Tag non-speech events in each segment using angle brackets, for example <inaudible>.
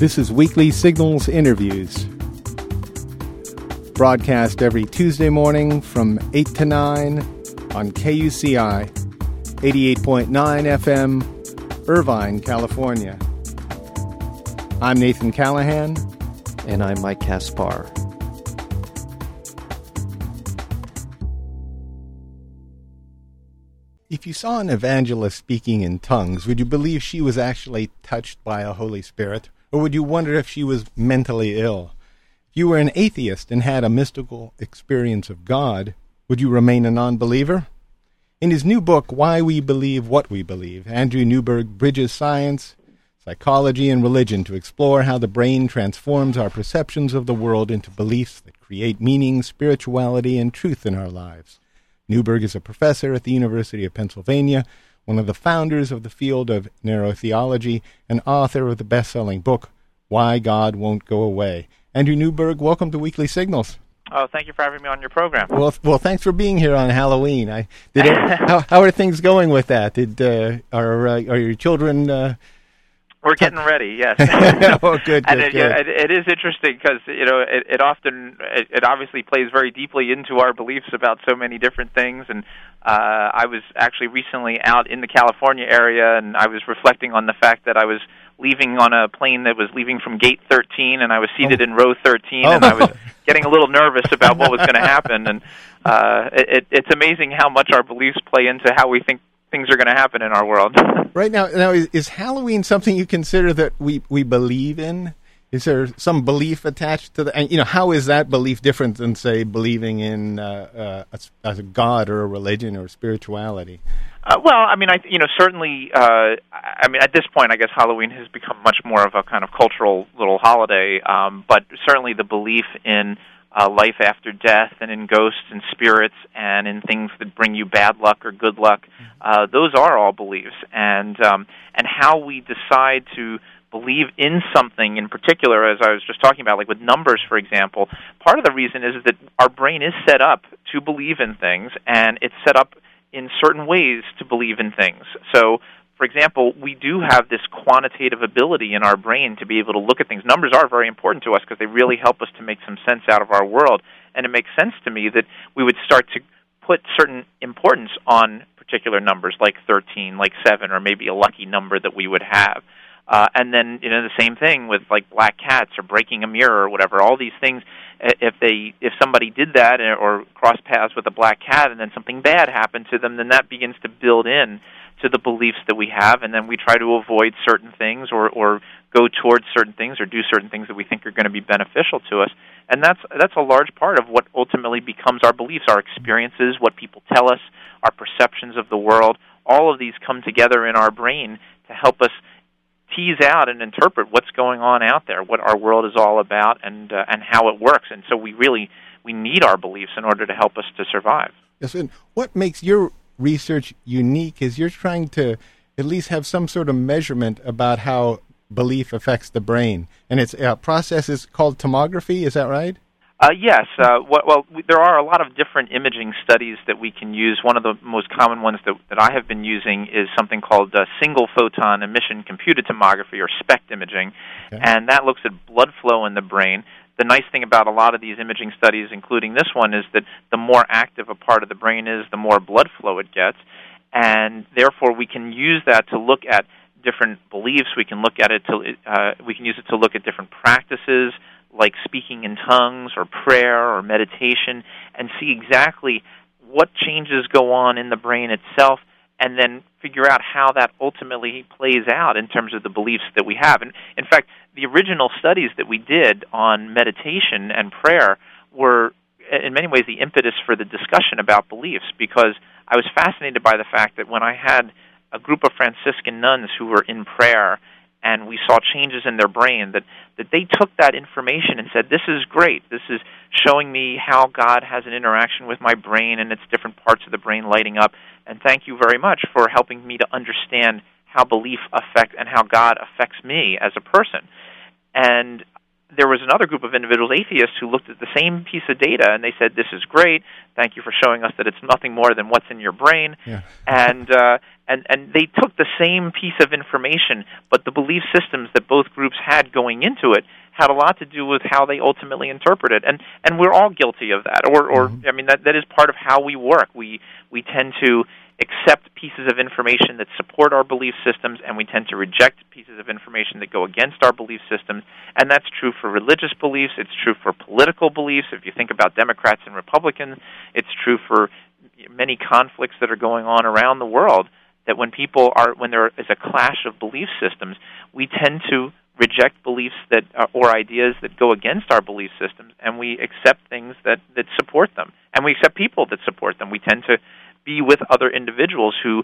This is Weekly Signals Interviews. Broadcast every Tuesday morning from 8 to 9 on KUCI 88.9 FM, Irvine, California. I'm Nathan Callahan. And I'm Mike Kaspar. If you saw an evangelist speaking in tongues, would you believe she was actually touched by a Holy Spirit? Or would you wonder if she was mentally ill? If you were an atheist and had a mystical experience of God, would you remain a non believer? In his new book, Why We Believe What We Believe, Andrew Newberg bridges science, psychology, and religion to explore how the brain transforms our perceptions of the world into beliefs that create meaning, spirituality, and truth in our lives. Newberg is a professor at the University of Pennsylvania one of the founders of the field of neurotheology, and author of the best selling book, Why God Won't Go Away. Andrew Newberg, welcome to Weekly Signals. Oh, thank you for having me on your program. Well, well, thanks for being here on Halloween. I did. It, <laughs> how, how are things going with that? Did uh, are uh, are your children uh, we're getting ready, yes. <laughs> <laughs> oh, good, good, and it, good. It, it is interesting because you know it, it often it, it obviously plays very deeply into our beliefs about so many different things. And uh, I was actually recently out in the California area, and I was reflecting on the fact that I was leaving on a plane that was leaving from gate 13, and I was seated Oh. in row 13, Oh. and I was <laughs> getting a little nervous about what was going to happen. And uh, it, it, it's amazing how much our beliefs play into how we think things are going to happen in our world. <laughs> right now? Now, is, is Halloween something you consider that we we believe in? Is there some belief attached to that? And you know, how is that belief different than say believing in uh, uh, a, a god or a religion or spirituality? Uh, well, I mean, I you know certainly. Uh, I mean, at this point, I guess Halloween has become much more of a kind of cultural little holiday. Um, but certainly, the belief in uh, life after death and in ghosts and spirits and in things that bring you bad luck or good luck, uh, those are all beliefs. And um, and how we decide to believe in something in particular, as I was just talking about, like with numbers, for example, part of the reason is that our brain is set up to believe in things, and it's set up in certain ways to believe in things. So, for example, we do have this quantitative ability in our brain to be able to look at things. Numbers are very important to us because they really help us to make some sense out of our world. And it makes sense to me that we would start to put certain importance on particular numbers like 13, like 7, or maybe a lucky number that we would have. Uh, and then you know the same thing with like black cats or breaking a mirror or whatever. All these things, if they if somebody did that or- or crossed paths with a black cat and then something bad happened to them, then that begins to build in to the beliefs that we have, and then we try to avoid certain things or or go towards certain things or do certain things that we think are going to be beneficial to us. And that's that's a large part of what ultimately becomes our beliefs, our experiences, what people tell us, our perceptions of the world. All of these come together in our brain to help us tease out and interpret what's going on out there, what our world is all about, and uh, and how it works. And so we really we need our beliefs in order to help us to survive. Yes, and what makes your research unique is you're trying to at least have some sort of measurement about how belief affects the brain, and it's a process is called tomography. Is that right? Uh, yes. Uh, well, there are a lot of different imaging studies that we can use. One of the most common ones that, that I have been using is something called uh, single photon emission computed tomography, or SPECT imaging, Okay. and that looks at blood flow in the brain. The nice thing about a lot of these imaging studies, including this one, is that the more active a part of the brain is, the more blood flow it gets, and therefore we can use that to look at different beliefs. We can look at it to uh, we can use it to look at different practices like speaking in tongues or prayer or meditation and see exactly what changes go on in the brain itself and then figure out how that ultimately plays out in terms of the beliefs that we have. And in fact, the original studies that we did on meditation and prayer were in many ways the impetus for the discussion about beliefs because I was fascinated by the fact that when I had a group of Franciscan nuns who were in prayer and we saw changes in their brain that that they took that information and said this is great this is showing me how god has an interaction with my brain and its different parts of the brain lighting up and thank you very much for helping me to understand how belief affects and how god affects me as a person and there was another group of individuals, atheists, who looked at the same piece of data and they said, "This is great. Thank you for showing us that it's nothing more than what's in your brain." Yeah. and uh, and and they took the same piece of information, but the belief systems that both groups had going into it had a lot to do with how they ultimately interpret it. And and we're all guilty of that. Or or Mhm. I mean that that is part of how we work. We we tend to accept pieces of information that support our belief systems and we tend to reject pieces of information that go against our belief systems and that's true for religious beliefs it's true for political beliefs if you think about democrats and republicans it's true for many conflicts that are going on around the world that when people are when there is a clash of belief systems we tend to reject beliefs that uh, or ideas that go against our belief systems and we accept things that that support them. And we accept people that support them. We tend to be with other individuals who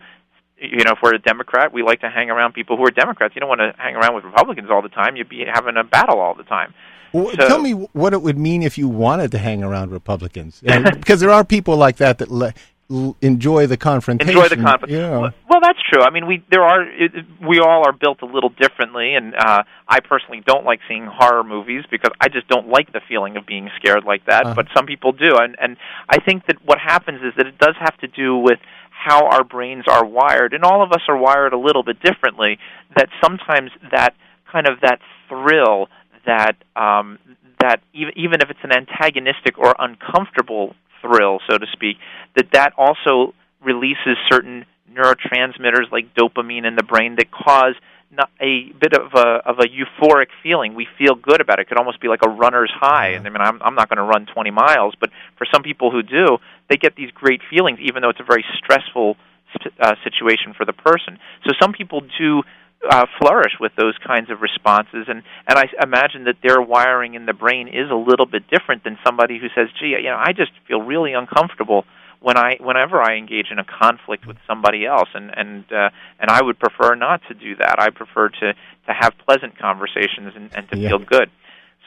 you know if we're a democrat we like to hang around people who are democrats. You don't want to hang around with republicans all the time. You'd be having a battle all the time. Well, So- tell me what it would mean if you wanted to hang around Republicans, <laughs> because there are people like that that le- l- enjoy the confrontation. enjoy the conflict. Yeah. Well, well, that's true. I mean, we there are it- we all are built a little differently, and uh, I personally don't like seeing horror movies because I just don't like the feeling of being scared like that. Uh-huh. But some people do, and and I think that what happens is that it does have to do with how our brains are wired, and all of us are wired a little bit differently. That sometimes that kind of that thrill that um, that even even if it's an antagonistic or uncomfortable thrill, so to speak, that that also releases certain neurotransmitters like dopamine in the brain that cause not a bit of a of a euphoric feeling. We feel good about it. It could almost be like a runner's high. And I mean, I'm I'm not going to run 20 miles, but for some people who do, they get these great feelings, even though it's a very stressful s- uh, situation for the person. So some people do uh, flourish with those kinds of responses, and and I imagine that their wiring in the brain is a little bit different than somebody who says, "Gee, you know, I just feel really uncomfortable." when I whenever I engage in a conflict with somebody else and and uh, and I would prefer not to do that. I prefer to to have pleasant conversations and, and to Yeah. feel good.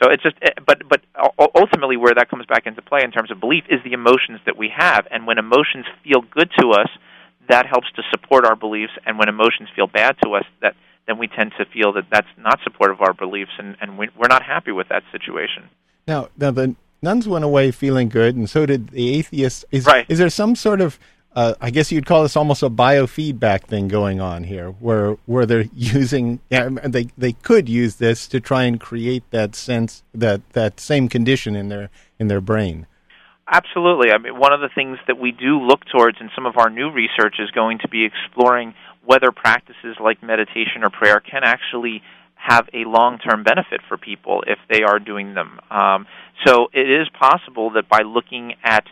So it's just eh, but but ultimately where that comes back into play in terms of belief is the emotions that we have and when emotions feel good to us that helps to support our beliefs and when emotions feel bad to us that then we tend to feel that that's not supportive of our beliefs and and we, we're not happy with that situation. Now, now the nuns went away feeling good, and so did the atheists. Is, Right. is there some sort of, uh, I guess you'd call this almost a biofeedback thing going on here, where where they're <laughs> using, yeah, they they could use this to try and create that sense that that same condition in their in their brain. Absolutely. I mean, one of the things that we do look towards in some of our new research is going to be exploring whether practices like meditation or prayer can actually have a long-term benefit for people if they are doing them. Um, so it is possible that by looking at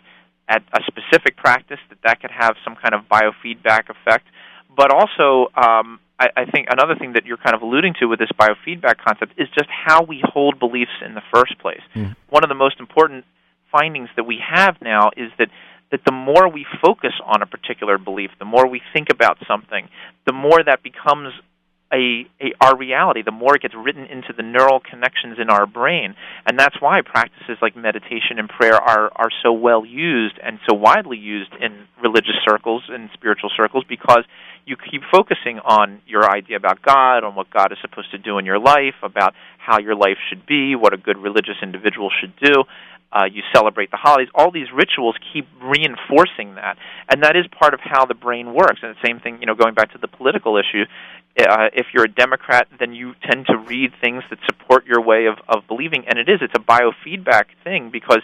at a specific practice, that that could have some kind of biofeedback effect. But also, um, I, I think another thing that you're kind of alluding to with this biofeedback concept is just how we hold beliefs in the first place. Mm. One of the most important findings that we have now is that that the more we focus on a particular belief, the more we think about something, the more that becomes a, a our reality, the more it gets written into the neural connections in our brain. And that's why practices like meditation and prayer are, are so well used and so widely used in religious circles and spiritual circles because you keep focusing on your idea about God, on what God is supposed to do in your life, about how your life should be, what a good religious individual should do. Uh, you celebrate the holidays. All these rituals keep reinforcing that, and that is part of how the brain works. And the same thing, you know, going back to the political issue. Uh, if you're a Democrat, then you tend to read things that support your way of, of believing, and it is. It's a biofeedback thing because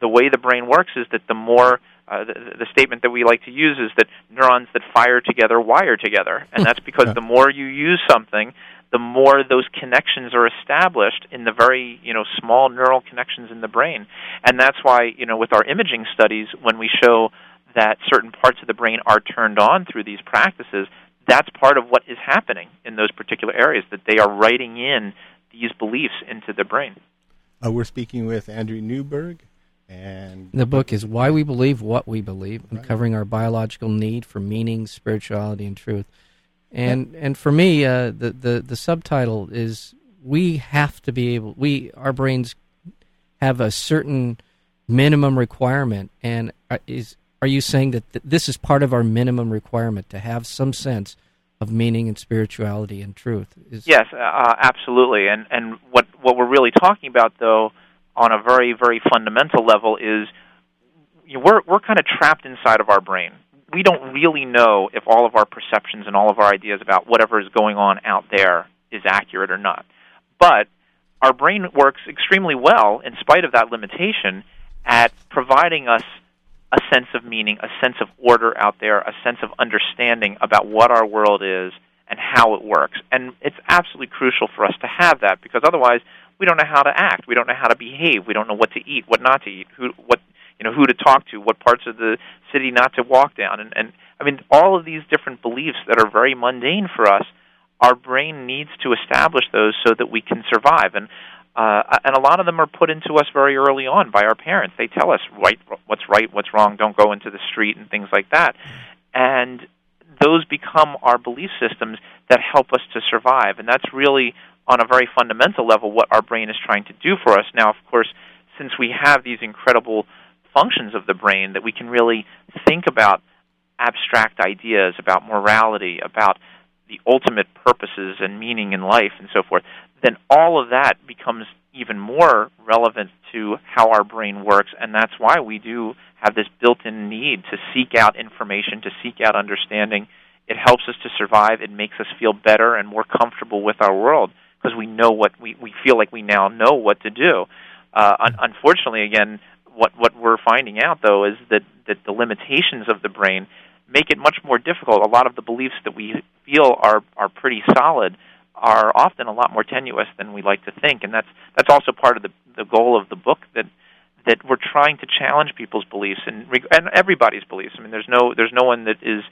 the way the brain works is that the more uh, the, the statement that we like to use is that neurons that fire together wire together, and that's <laughs> because Yeah. the more you use something, the more those connections are established in the very you know small neural connections in the brain, and that's why you know with our imaging studies when we show that certain parts of the brain are turned on through these practices, that's part of what is happening in those particular areas that they are writing in these beliefs into the brain. Uh, we're speaking with Andrew Newberg, and The book is Why We Believe What We Believe, uncovering our biological need for meaning, spirituality, and truth. And and for me, uh, the, the the subtitle is we have to be able we our brains have a certain minimum requirement, and is are you saying that th- this is part of our minimum requirement to have some sense of meaning and spirituality and truth. Is yes, uh, absolutely. And and what what we're really talking about, though, on a very very fundamental level, is you know, we're we're kind of trapped inside of our brain. We don't really know if all of our perceptions and all of our ideas about whatever is going on out there is accurate or not. But our brain works extremely well, in spite of that limitation, at providing us a sense of meaning, a sense of order out there, a sense of understanding about what our world is and how it works. And it's absolutely crucial for us to have that because otherwise we don't know how to act, we don't know how to behave, we don't know what to eat, what not to eat, who what you know who to talk to, what parts of the city not to walk down, and and I mean all of these different beliefs that are very mundane for us. Our brain needs to establish those so that we can survive. And uh, and a lot of them are put into us very early on by our parents. They tell us right, what's right, what's wrong. Don't go into the street and things like that. And those become our belief systems that help us to survive. And that's really, on a very fundamental level, what our brain is trying to do for us. Now, of course, since we have these incredible functions of the brain that we can really think about abstract ideas about morality, about the ultimate purposes and meaning in life, and so forth, then all of that becomes even more relevant to how our brain works, and that's why we do have this built-in need to seek out information, to seek out understanding. It helps us to survive. It makes us feel better and more comfortable with our world because we know what we we feel like we now know what to do. Uh, un- unfortunately, again, what what we're finding out though is that that the limitations of the brain make it much more difficult. A lot of the beliefs that we feel are are pretty solid are often a lot more tenuous than we like to think, and that's that's also part of the the goal of the book that that we're trying to challenge people's beliefs and and everybody's beliefs. I mean, there's no there's no one that is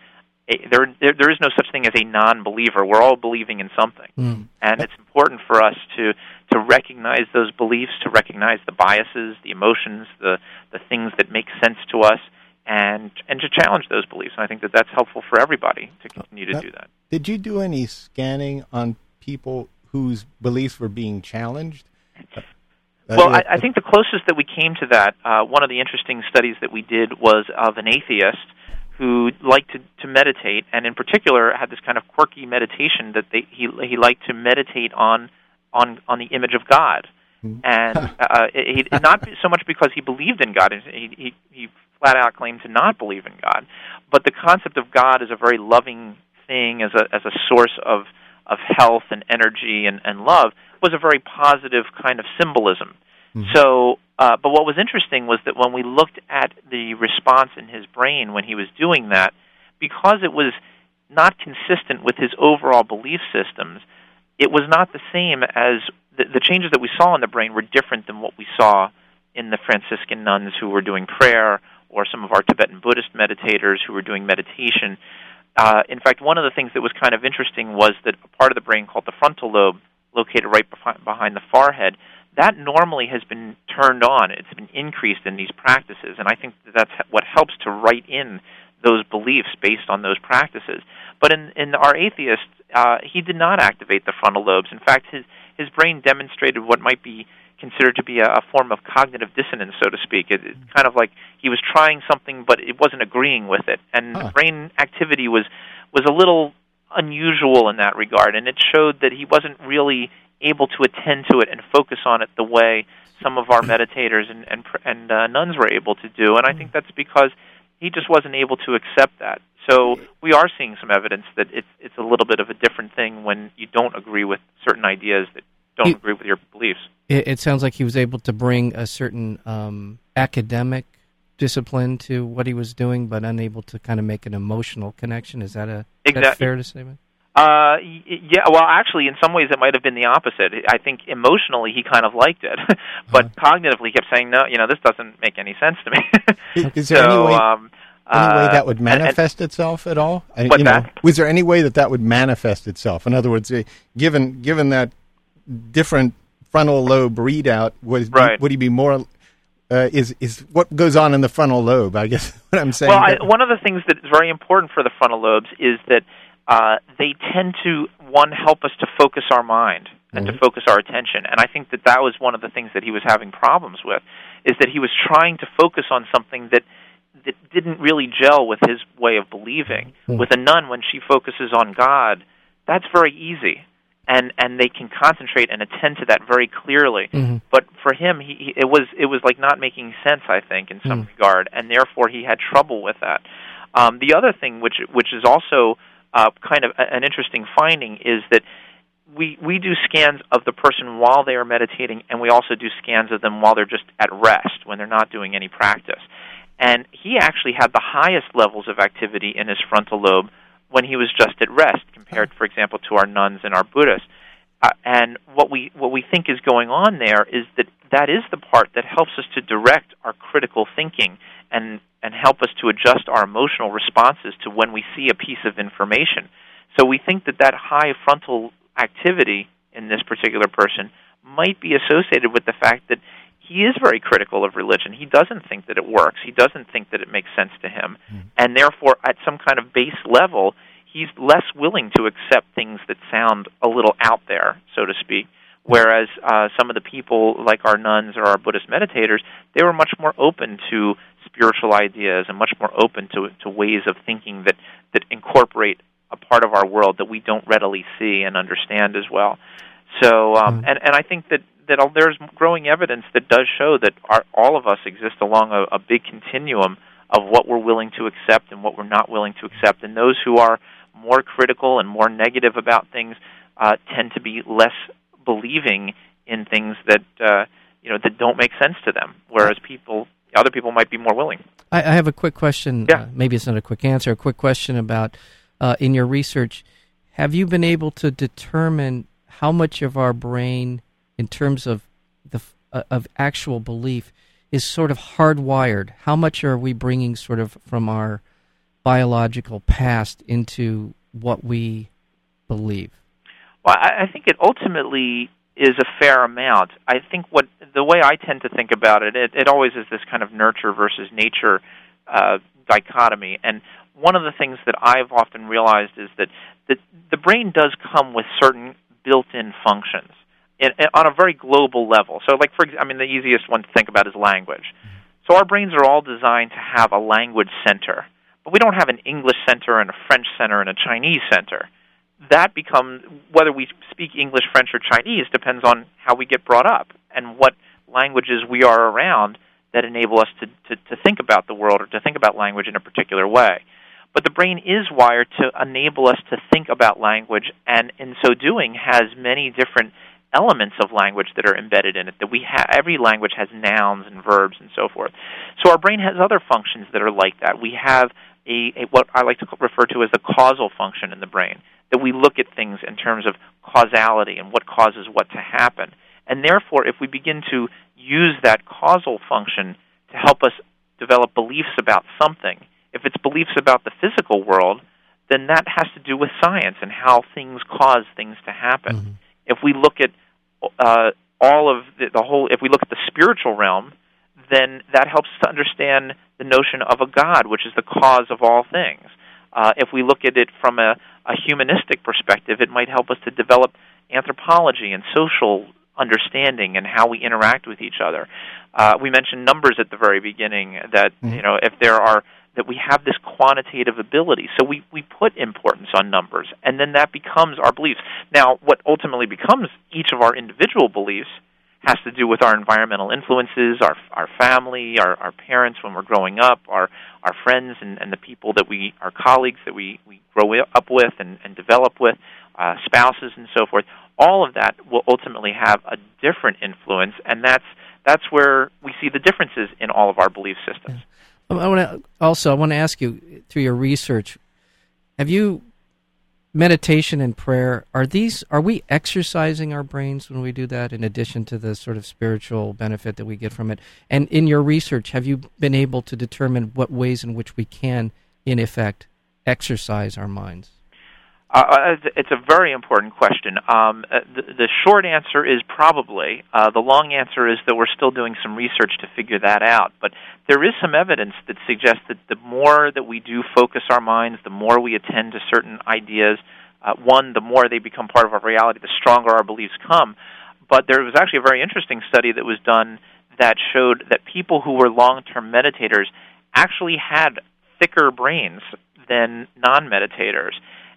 a, there, there there is no such thing as a non-believer. We're all believing in something, mm. and it's important for us to to recognize those beliefs, to recognize the biases, the emotions, the the things that make sense to us, and and to challenge those beliefs. And I think that that's helpful for everybody to continue to do that. Did you do any scanning on people whose beliefs were being challenged? Uh, well, I, I think the closest that we came to that, uh, one of the interesting studies that we did was of an atheist who liked to, to meditate, and in particular had this kind of quirky meditation that they, he he liked to meditate on on on the image of God, hmm. and <laughs> uh, he, not so much because he believed in God. He, he he flat out claimed to not believe in God, but the concept of God as a very loving thing, as a as a source of of health and energy and, and love was a very positive kind of symbolism. Mm-hmm. So, uh, but what was interesting was that when we looked at the response in his brain when he was doing that, because it was not consistent with his overall belief systems, it was not the same as the, the changes that we saw in the brain were different than what we saw in the Franciscan nuns who were doing prayer or some of our Tibetan Buddhist meditators who were doing meditation. Uh, in fact, one of the things that was kind of interesting was that a part of the brain called the frontal lobe, located right behind the forehead, that normally has been turned on. It's been increased in these practices, and I think that that's what helps to write in those beliefs based on those practices. But in, in our atheist, uh, he did not activate the frontal lobes. In fact, his his brain demonstrated what might be considered to be a, a form of cognitive dissonance, so to speak. It, it's kind of like he was trying something, but it wasn't agreeing with it, and huh. brain activity was was a little unusual in that regard, and it showed that he wasn't really able to attend to it and focus on it the way some of our <clears throat> meditators and and, and uh, nuns were able to do. And I think that's because he just wasn't able to accept that. So we are seeing some evidence that it's it's a little bit of a different thing when you don't agree with certain ideas that don't agree with your beliefs. It, it, sounds like he was able to bring a certain um, academic discipline to what he was doing, but unable to kind of make an emotional connection. Is that a exactly. fair to say? Uh, yeah. Well, actually, in some ways, it might have been the opposite. I think emotionally, he kind of liked it, <laughs> but uh-huh. cognitively, he kept saying, "No, you know, this doesn't make any sense to me." <laughs> Is there so, any way, um, any way that would manifest and, itself at all? What's you know. Was there any way that that would manifest itself? In other words, eh, given given that different frontal lobe readout, would right. would he be more? Uh, is is what goes on in the frontal lobe? I guess <laughs> what I'm saying. Well, I, one of the things that is very important for the frontal lobes is that uh, they tend to one help us to focus our mind and mm-hmm. to focus our attention. And I think that that was one of the things that he was having problems with, is that he was trying to focus on something that that didn't really gel with his way of believing. Hmm. With a nun, when she focuses on God, that's very easy, and and they can concentrate and attend to that very clearly. Mhm. But for him, he, he it was it was like not making sense, I think, in some Mm. regard, and therefore he had trouble with that. Um, the other thing, which which is also uh, kind of a, an interesting finding, is that we we do scans of the person while they are meditating, and we also do scans of them while they're just at rest when they're not doing any practice. And he actually had the highest levels of activity in his frontal lobe when he was just at rest, compared, for example, to our nuns and our Buddhists. Uh, and what we what we think is going on there is that that is the part that helps us to direct our critical thinking and and help us to adjust our emotional responses to when we see a piece of information. So we think that that high frontal activity in this particular person might be associated with the fact that he is very critical of religion. He doesn't think that it works. He doesn't think that it makes sense to him. And therefore, at some kind of base level, he's less willing to accept things that sound a little out there, so to speak. Whereas uh, some of the people, like our nuns or our Buddhist meditators, they were much more open to spiritual ideas and much more open to, to ways of thinking that, that incorporate a part of our world that we don't readily see and understand as well. So, um, Mm. and and I think that that there's growing evidence that does show that our, all of us exist along a, a big continuum of what we're willing to accept and what we're not willing to accept, and those who are more critical and more negative about things uh, tend to be less believing in things that uh, you know that don't make sense to them, whereas people other people might be more willing. I, I have a quick question. Yeah. Uh, maybe it's not a quick answer. A quick question about uh, in your research, have you been able to determine how much of our brain, in terms of the uh, of actual belief, is sort of hardwired? How much are we bringing sort of from our biological past into what we believe? Well, I, think it ultimately is a fair amount. I think what the way I tend to think about it, it, it always is this kind of nurture versus nature uh, dichotomy. And one of the things that I've often realized is that that the brain does come with certain built-in functions in, in, on a very global level. So, like for I mean, the easiest one to think about is language. So our brains are all designed to have a language center, but we don't have an English center and a French center and a Chinese center that becomes whether we speak English, French, or Chinese depends on how we get brought up and what languages we are around that enable us to, to, to think about the world or to think about language in a particular way. But the brain is wired to enable us to think about language, and in so doing, has many different elements of language that are embedded in it. That we ha- every language has nouns and verbs and so forth. So our brain has other functions that are like that. We have a, a what I like to refer to as the causal function in the brain that we look at things in terms of causality and what causes what to happen. And therefore, if we begin to use that causal function to help us develop beliefs about something, if it's beliefs about the physical world, then that has to do with science and how things cause things to happen. Mm-hmm. If we look at uh, all of the, the whole, if we look at the spiritual realm, then that helps to understand the notion of a God, which is the cause of all things. Uh, if we look at it from a, a humanistic perspective, it might help us to develop anthropology and social understanding and how we interact with each other. Uh, we mentioned numbers at the very beginning that Mhm. you know if there are that we have this quantitative ability, so we we put importance on numbers, and then that becomes our beliefs. Now, what ultimately becomes each of our individual beliefs has to do with our environmental influences, our our family, our, our parents when we're growing up, our our friends and, and the people that we our colleagues that we, we grow up with and, and develop with, uh, spouses and so forth. All of that will ultimately have a different influence, and that's that's where we see the differences in all of our belief systems. I want to also I want to ask you through your research, have you meditation and prayer are these are we exercising our brains when we do that in addition to the sort of spiritual benefit that we get from it? And in your research, have you been able to determine what ways in which we can in effect exercise our minds? Uh, it's a very important question. Um, uh, the, the short answer is probably. Uh, the long answer is that we're still doing some research to figure that out. But there is some evidence that suggests that the more that we do focus our minds, the more we attend to certain ideas, uh, one, the more they become part of our reality, the stronger our beliefs come. But there was actually a very interesting study that was done that showed that people who were long term meditators actually had thicker brains than non meditators.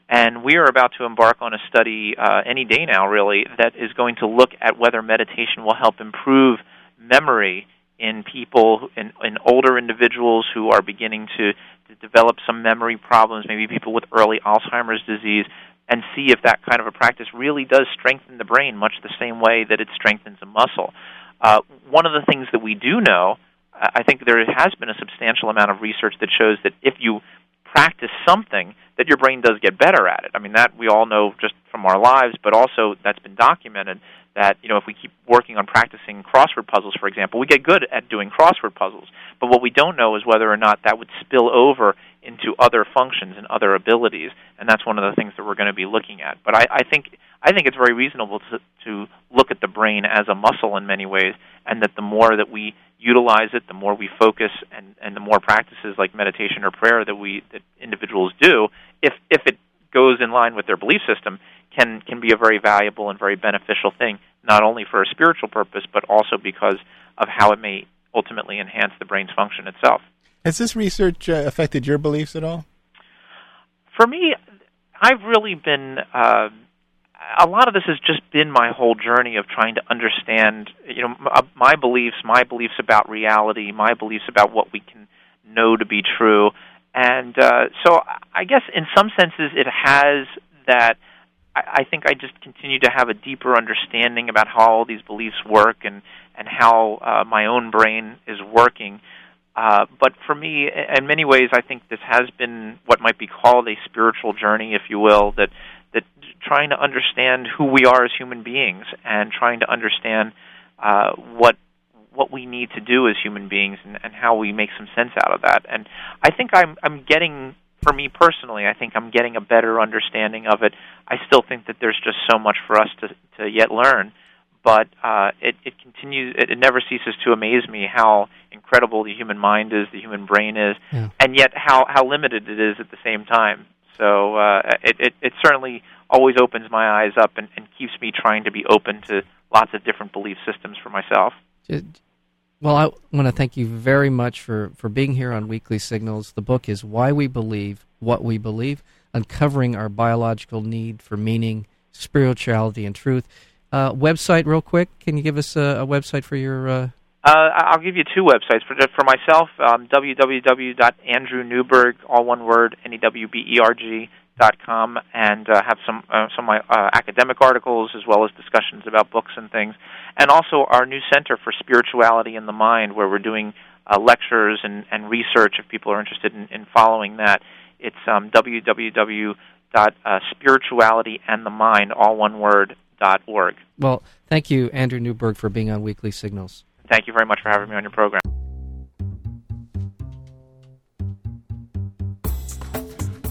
And we are about to embark on a study uh, any day now, really, that is going to look at whether meditation will help improve memory in people, in, in older individuals who are beginning to, to develop some memory problems, maybe people with early Alzheimer's disease, and see if that kind of a practice really does strengthen the brain, much the same way that it strengthens a muscle. Uh, one of the things that we do know, I think there has been a substantial amount of research that shows that if you practice something, that your brain does get better at it. I mean, that we all know just from our lives, but also that's been documented that, you know, if we keep working on practicing crossword puzzles, for example, we get good at doing crossword puzzles. But what we don't know is whether or not that would spill over into other functions and other abilities, and that's one of the things that we're going to be looking at. But I, I think I think it's very reasonable to, to look at the brain as a muscle in many ways, and that the more that we utilize it, the more we focus, and, and the more practices like meditation or prayer that we that individuals do, if if it goes in line with their belief system, can can be a very valuable and very beneficial thing, not only for a spiritual purpose, but also because of how it may ultimately enhance the brain's function itself. Has this research uh, affected your beliefs at all? For me, I've really been. Uh, a lot of this has just been my whole journey of trying to understand, you know, uh, my beliefs, my beliefs about reality, my beliefs about what we can know to be true, and uh, so I guess in some senses it has that. I, think I just continue to have a deeper understanding about how all these beliefs work and and how uh, my own brain is working. Uh, but for me, in many ways, I think this has been what might be called a spiritual journey, if you will, that that trying to understand who we are as human beings and trying to understand uh, what what we need to do as human beings and, and how we make some sense out of that. And I think I'm I'm getting for me personally, I think I'm getting a better understanding of it. I still think that there's just so much for us to to yet learn but uh, it, it continues. It, it never ceases to amaze me how incredible the human mind is, the human brain is, yeah. and yet how how limited it is at the same time. So uh, it, it it certainly always opens my eyes up and, and keeps me trying to be open to lots of different belief systems for myself. Well, I want to thank you very much for, for being here on Weekly Signals. The book is Why We Believe What We Believe, Uncovering Our Biological Need for Meaning, Spirituality, and Truth. Uh, website, real quick. Can you give us a, a website for your? Uh... Uh, I'll give you two websites for for myself. Um, www.andrewnewberg, all one word, n e w b e r g dot com, and uh, have some uh, some of my uh, academic articles as well as discussions about books and things, and also our new center for spirituality in the mind, where we're doing uh, lectures and, and research. If people are interested in, in following that, it's um, www dot uh, spirituality and the mind, all one word org. Well, thank you, Andrew Newberg, for being on Weekly Signals. Thank you very much for having me on your program.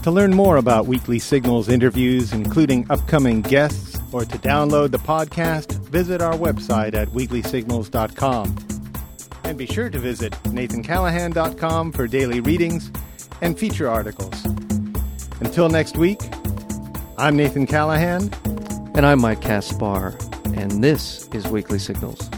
To learn more about Weekly Signals interviews, including upcoming guests, or to download the podcast, visit our website at weeklysignals.com. And be sure to visit nathancallahan.com for daily readings and feature articles. Until next week, I'm Nathan Callahan. And I'm Mike Kaspar, and this is Weekly Signals.